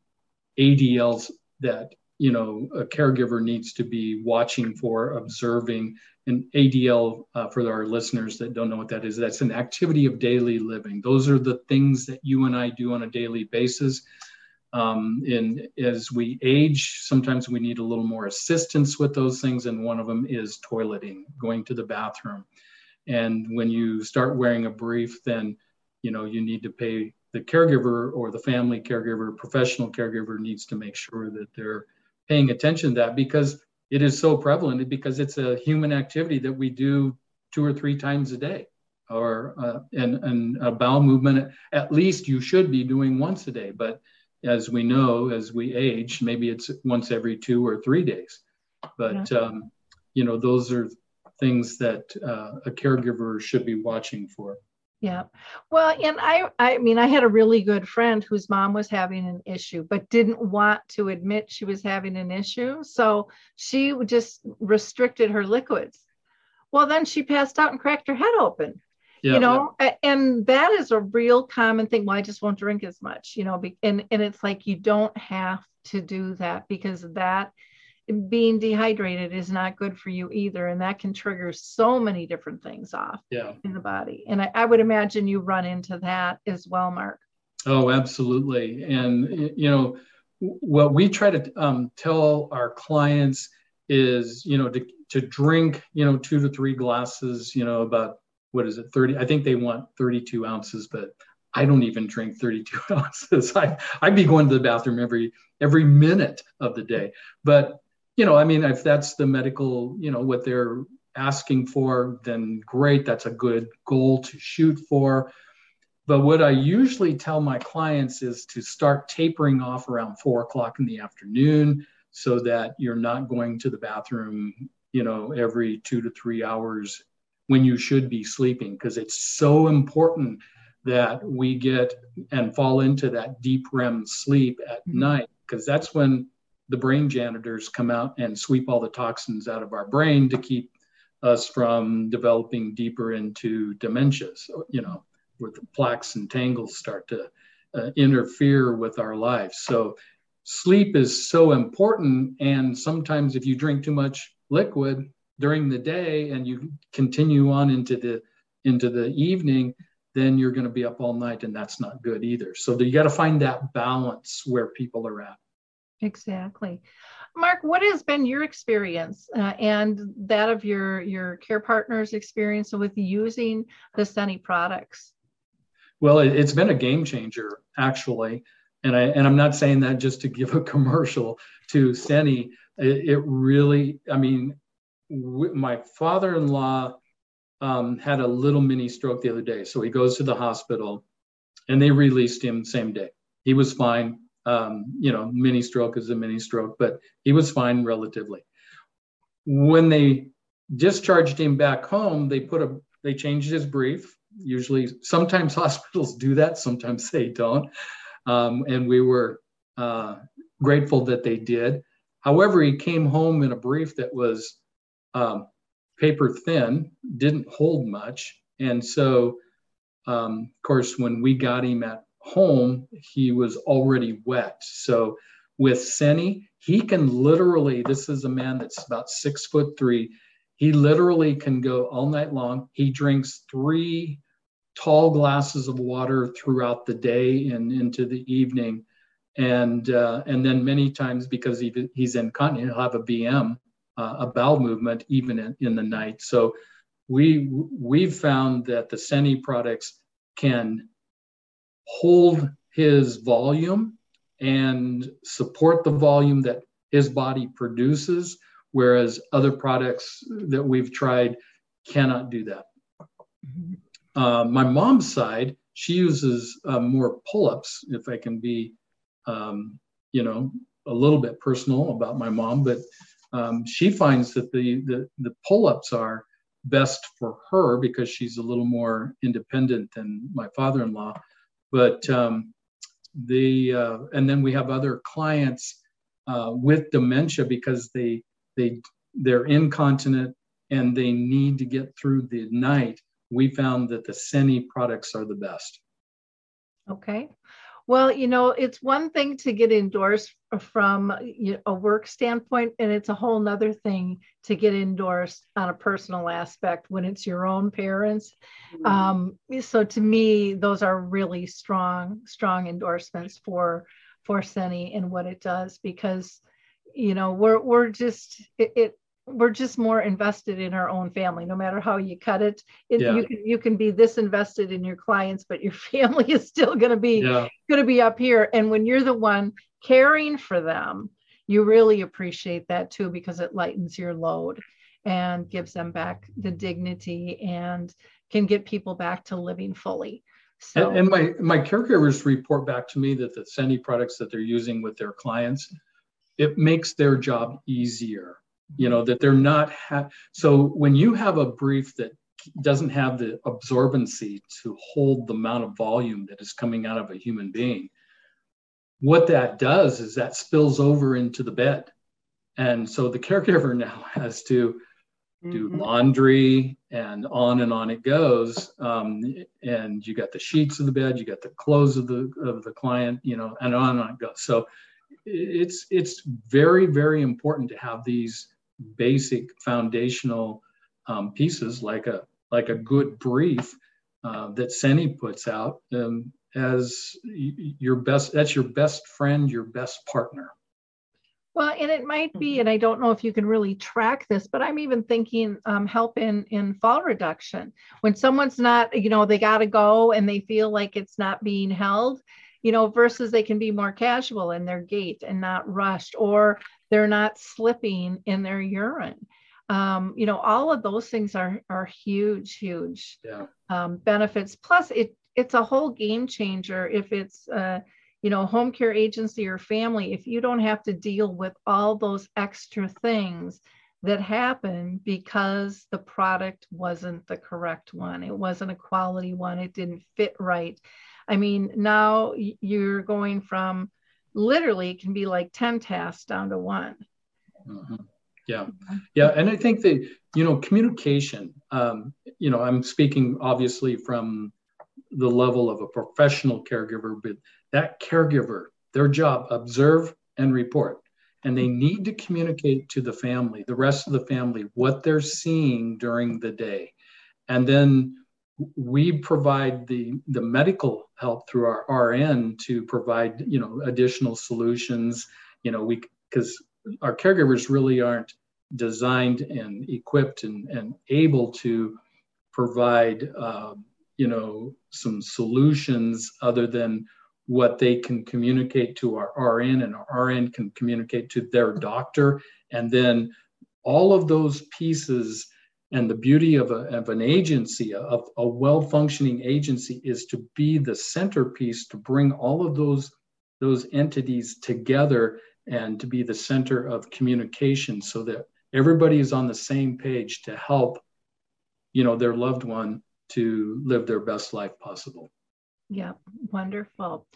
ADLs that you know a caregiver needs to be watching for, observing. And ADL, uh, for our listeners that don't know what that is, that's an activity of daily living. Those are the things that you and I do on a daily basis. Um, and as we age, sometimes we need a little more assistance with those things. And one of them is toileting, going to the bathroom. And when you start wearing a brief, then you know you need to pay the caregiver or the family caregiver, professional caregiver needs to make sure that they're paying attention to that because it is so prevalent because it's a human activity that we do two or three times a day or uh, and, and a bowel movement at least you should be doing once a day but as we know as we age maybe it's once every two or three days but yeah. um, you know those are things that uh, a caregiver should be watching for yeah. Well, and I I mean I had a really good friend whose mom was having an issue but didn't want to admit she was having an issue. So she just restricted her liquids. Well, then she passed out and cracked her head open. Yeah, you know, yeah. and that is a real common thing. Well, I just won't drink as much, you know, and and it's like you don't have to do that because that being dehydrated is not good for you either and that can trigger so many different things off yeah. in the body and I, I, would imagine you run into that as well mark oh absolutely and you know what we try to um, tell our clients is you know to, to drink you know two to three glasses you know about what is it 30 i think they want 32 ounces but I don't even drink 32 ounces. I, I'd be going to the bathroom every every minute of the day. But you know, I mean, if that's the medical, you know, what they're asking for, then great. That's a good goal to shoot for. But what I usually tell my clients is to start tapering off around four o'clock in the afternoon so that you're not going to the bathroom, you know, every two to three hours when you should be sleeping, because it's so important that we get and fall into that deep REM sleep at mm-hmm. night, because that's when the brain janitors come out and sweep all the toxins out of our brain to keep us from developing deeper into dementia. So, you know, where the plaques and tangles start to uh, interfere with our lives. So, sleep is so important. And sometimes, if you drink too much liquid during the day and you continue on into the into the evening, then you're going to be up all night, and that's not good either. So, you got to find that balance where people are at. Exactly. Mark, what has been your experience uh, and that of your, your care partners' experience with using the Seni products? Well, it, has been a game changer, actually. And, I, and I'm not saying that just to give a commercial to Seni. It, it really, I mean, w- my father in law um, had a little mini stroke the other day. So he goes to the hospital and they released him same day. He was fine um, you know, mini stroke is a mini stroke, but he was fine relatively. When they discharged him back home, they put a they changed his brief. Usually, sometimes hospitals do that, sometimes they don't, um, and we were uh, grateful that they did. However, he came home in a brief that was um, paper thin, didn't hold much, and so, um, of course, when we got him at home, he was already wet. So with Seni, he can literally, this is a man that's about six foot three. He literally can go all night long. He drinks three tall glasses of water throughout the day and into the evening. And uh, and then many times because he, he's incontinent, he'll have a BM, uh, a bowel movement, even in, in the night. So we we've found that the Seni products can hold his volume and support the volume that his body produces, whereas other products that we've tried cannot do that. Uh, my mom's side, she uses uh, more pull-ups. If I can be, um, you know, a little bit personal about my mom, but um, she finds that the, the the pull-ups are best for her because she's a little more independent than my father-in-law. But um, the uh, and then we have other clients uh, with dementia because they they they're incontinent and they need to get through the night. We found that the Seni products are the best. Okay. Well, you know, it's one thing to get endorsed from you know, a work standpoint and it's a whole nother thing to get endorsed on a personal aspect when it's your own parents mm-hmm. um, so to me those are really strong strong endorsements for for Seni and what it does because you know we're we're just it, it we're just more invested in our own family no matter how you cut it, it yeah. you can you can be this invested in your clients but your family is still going to be yeah. going to be up here and when you're the one caring for them you really appreciate that too because it lightens your load and gives them back the dignity and can get people back to living fully. So and, my my caregivers report back to me that the Seni products that they're using with their clients it makes their job easier you know that they're not ha- so when you have a brief that doesn't have the absorbency to hold the amount of volume that is coming out of a human being what that does is that spills over into the bed. And so the caregiver now has to do mm-hmm. laundry and on and on it goes. Um, and you got the sheets of the bed you got the clothes of the of the client you know and on and on it goes. So it's it's very very important to have these basic foundational um, pieces like a like a good brief uh, that Seni puts out um, as your best that's your best friend your best partner. Well and it might be and i don't know if you can really track this but i'm even thinking um, help in in fall reduction. When someone's not you know they got to go and they feel like it's not being held you know versus they can be more casual in their gait and not rushed or they're not slipping in their urine. Um, you know all of those things are are huge huge yeah. um, benefits. Plus it it's a whole game changer if it's uh, you know home care agency or family if you don't have to deal with all those extra things that happen because the product wasn't the correct one. It wasn't a quality one. It didn't fit right. I mean now you're going from literally it can be like 10 tasks down to one. Mm-hmm. yeah. Yeah and i think that you know communication um, you know i'm speaking obviously from the level of a professional caregiver but that caregiver their job observe and report and they need to communicate to the family the rest of the family what they're seeing during the day and then we provide the the medical help through our RN to provide you know additional solutions. You know we because our caregivers really aren't designed and equipped and, and able to provide uh, you know some solutions other than what they can communicate to our RN and our RN can communicate to their doctor. And then all of those pieces and the beauty of, a, of an agency, of a well functioning agency, is to be the centerpiece to bring all of those, those entities together and to be the center of communication so that everybody is on the same page to help you know their loved one to live their best life possible yeah wonderful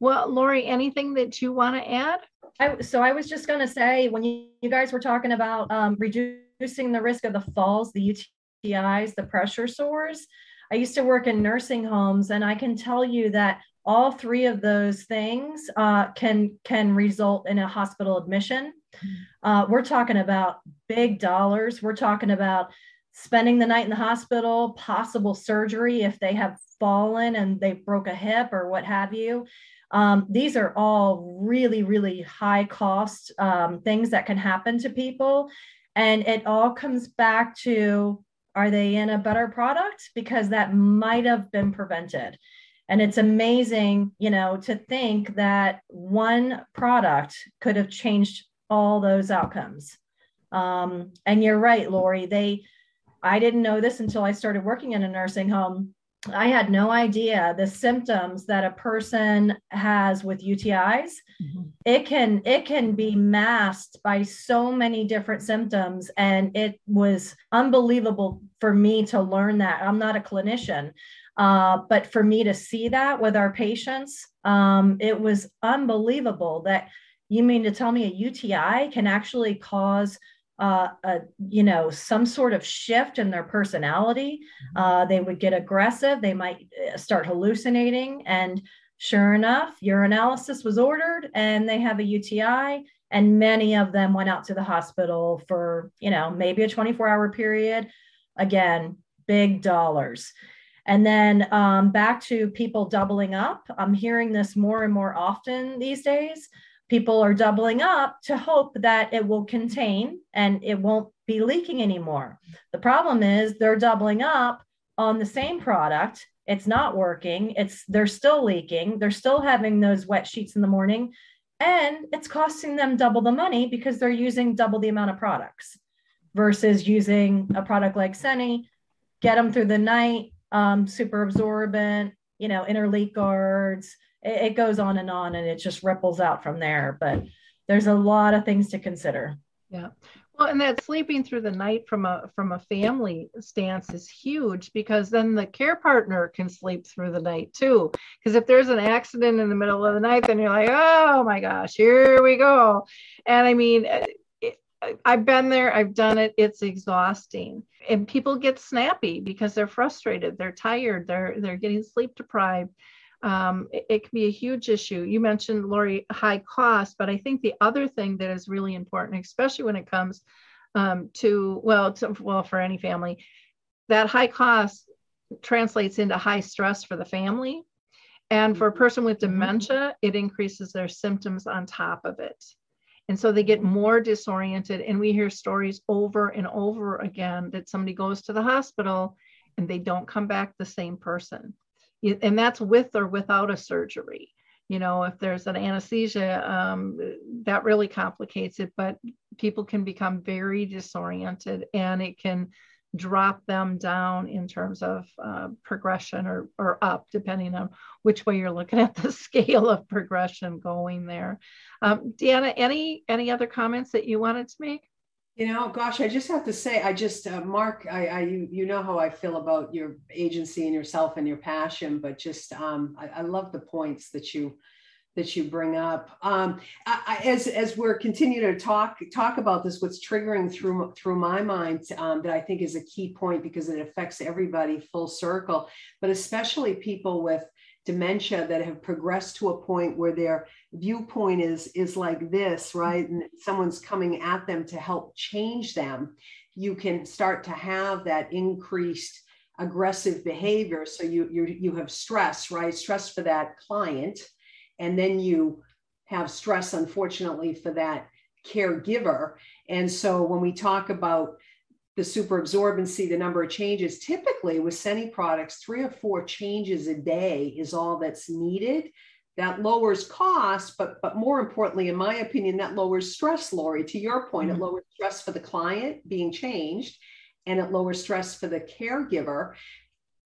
well lori anything that you want to add I, so i was just going to say when you, you guys were talking about um, reducing the risk of the falls, the UTIs, the pressure sores. I used to work in nursing homes, and I can tell you that all three of those things uh, can can result in a hospital admission. Mm-hmm. Uh, we're talking about big dollars. We're talking about spending the night in the hospital, possible surgery if they have fallen and they broke a hip or what have you. Um, these are all really, really high cost um, things that can happen to people. And it all comes back to are they in a better product? Because that might have been prevented. And it's amazing, you know, to think that one product could have changed all those outcomes. Um, and you're right, Lori. They, I didn't know this until I started working in a nursing home. I had no idea the symptoms that a person has with UTIs. Mm-hmm. It can it can be masked by so many different symptoms and it was unbelievable for me to learn that. I'm not a clinician. Uh, but for me to see that with our patients, um, it was unbelievable that you mean to tell me a UTI can actually cause uh, a, you know some sort of shift in their personality mm-hmm. uh, they would get aggressive they might uh, start hallucinating and Sure enough, urinalysis was ordered and they have a UTI and many of them went out to the hospital for, you know, maybe a 24 hour period. Again, big dollars. And then um, back to people doubling up. I'm hearing this more and more often these days. People are doubling up to hope that it will contain and it won't be leaking anymore. The problem is they're doubling up on the same product. It's not working. It's they're still leaking. They're still having those wet sheets in the morning and it's costing them double the money because they're using double the amount of products versus using a product like Seni, get them through the night, um, super absorbent, you know, inner leak guards. It, it goes on and on and it just ripples out from there. But there's a lot of things to consider. Yeah. Well, and that sleeping through the night from a from a family stance is huge because then the care partner can sleep through the night too. Because if there's an accident in the middle of the night, then you're like, oh my gosh, here we go. And I mean, uh, it, I've been there, I've done it. It's exhausting, and people get snappy because they're frustrated, they're tired, they're they're getting sleep deprived um, it, it, can be a huge issue. You mentioned, Lori, high cost, but I think the other thing that is really important, especially when it comes um, to, well, to, well, for any family, that high cost translates into high stress for the family. And for a person with mm-hmm. dementia, it increases their symptoms on top of it. And so they get more disoriented. And we hear stories over and over again that somebody goes to the hospital and they don't come back the same person and that's with or without a surgery. You know if there's an anesthesia um, that really complicates it but people can become very disoriented and it can drop them down in terms of uh, progression or, or up depending on which way you're looking at the scale of progression going there. Um, deanna any any other comments that you wanted to make you know, gosh, I just have to say, I just, uh, Mark, I, I, you, you know how I feel about your agency and yourself and your passion, but just, um, I, I love the points that you, that you bring up. Um, I, I, as as we're continuing to talk talk about this, what's triggering through through my mind um, that I think is a key point because it affects everybody full circle, but especially people with dementia that have progressed to a point where their viewpoint is is like this right? And someone's coming at them to help change them you can start to have that increased aggressive behavior. So you you you have stress right? Stress for that client. And then you have stress unfortunately for that caregiver. And so when we talk about the super absorbency, the number of changes. Typically, with Seni products, three or four changes a day is all that's needed. That lowers cost, but but more importantly, in my opinion, that lowers stress, Lori. To your point, mm-hmm. it lowers stress for the client being changed, and it lowers stress for the caregiver.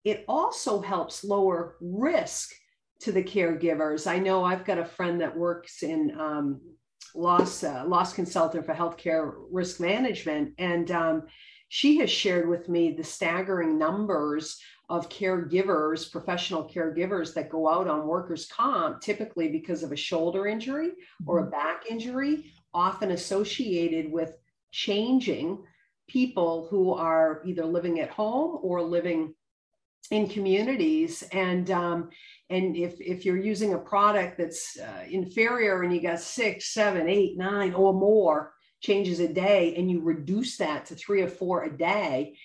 It also helps lower risk to the caregivers. I know I've got a friend that works in um, loss uh, loss consultant for healthcare risk management, and um, she has shared with me the staggering numbers of caregivers, professional caregivers that go out on workers' comp, typically because of a shoulder injury or a mm-hmm. back injury, often associated with changing people who are either living at home or living in communities and um, and if if you're using a product that's uh, inferior and you got six seven eight nine or more changes a day and you reduce that to three or four a day,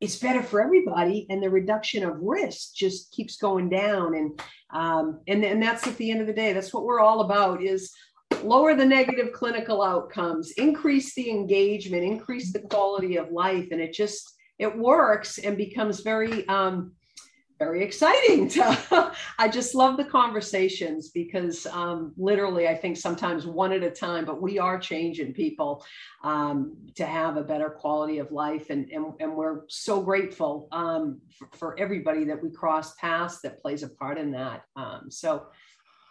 it's better for everybody. And the reduction of risk just keeps going down. And um, and, and that's at the end of the day that's what we're all about is lower the negative clinical outcomes increase the engagement increase the quality of life. And it just it works and becomes very um, very exciting. To i just love the conversations because um, literally i think sometimes one at a time but we are changing people um, to have a better quality of life and, and, and we're so grateful um, for, for, everybody that we cross paths that plays a part in that. Um, so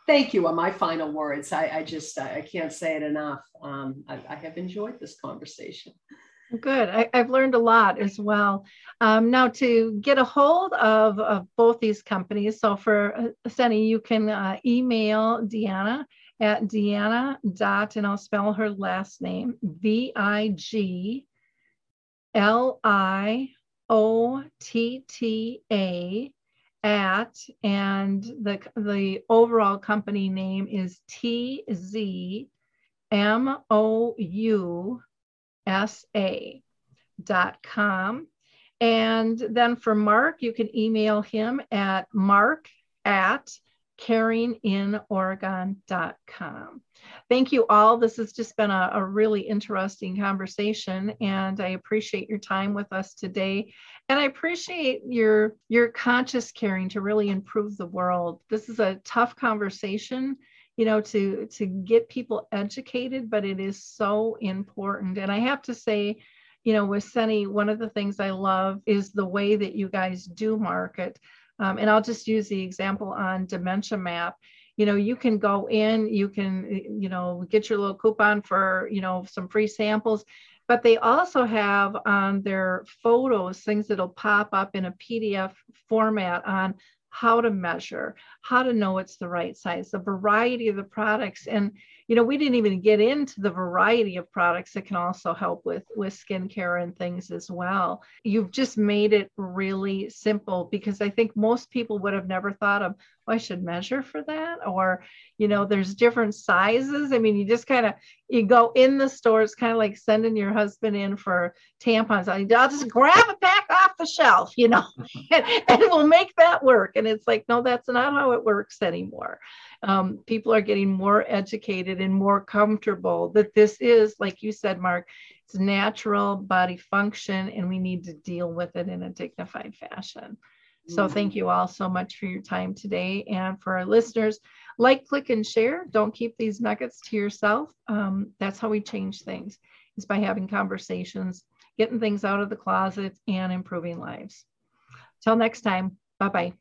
thank you on my final words. I, I just i can't say it enough. Um, I, I have enjoyed this conversation Good. I, have learned a lot as well. Um, now, to get a hold of, of both these companies, so for uh, Seni, you can uh, email Deanna at Deanna dot, and I'll spell her last name V I G L I O T T A at, and the, the overall company name is TZ M O U S A dot com. And then for Mark, you can email him at mark at caringinoregon.com. Thank you all. This has just been a, a, really interesting conversation, and I appreciate your time with us today. And I appreciate your your conscious caring to really improve the world. This is a tough conversation, you know, to to get people educated, but it is so important. And I have to say, you know, with Seni, one of the things I love is the way that you guys do market. Um, and I'll just use the example on Dementia Map. You know, you can go in, you can, you know, get your little coupon for, you know, some free samples, but they also have on their photos things that'll pop up in a PDF format on how to measure, how to know it's the right size, the variety of the products. And, you know, we didn't even get into the variety of products that can also help with, with skincare and things as well. You've just made it really simple because I think most people would have never thought of, oh, I should measure for that. Or, you know, there's different sizes. I mean, you just kind of, you go in the store, it's kind of like sending your husband in for tampons. I'll just grab a pack off the shelf, you know, and, and we'll make that work. And it's like, no, that's not how it works anymore. Um, people are getting more educated and more comfortable that this is, like you said, Mark, it's natural body function, and we need to deal with it in a dignified fashion. So mm-hmm. thank you all so much for your time today. And for our listeners, like, click, and share. Don't keep these nuggets to yourself. Um, that's how we change things, is by having conversations, getting things out of the closet, and improving lives. Till next time, bye bye.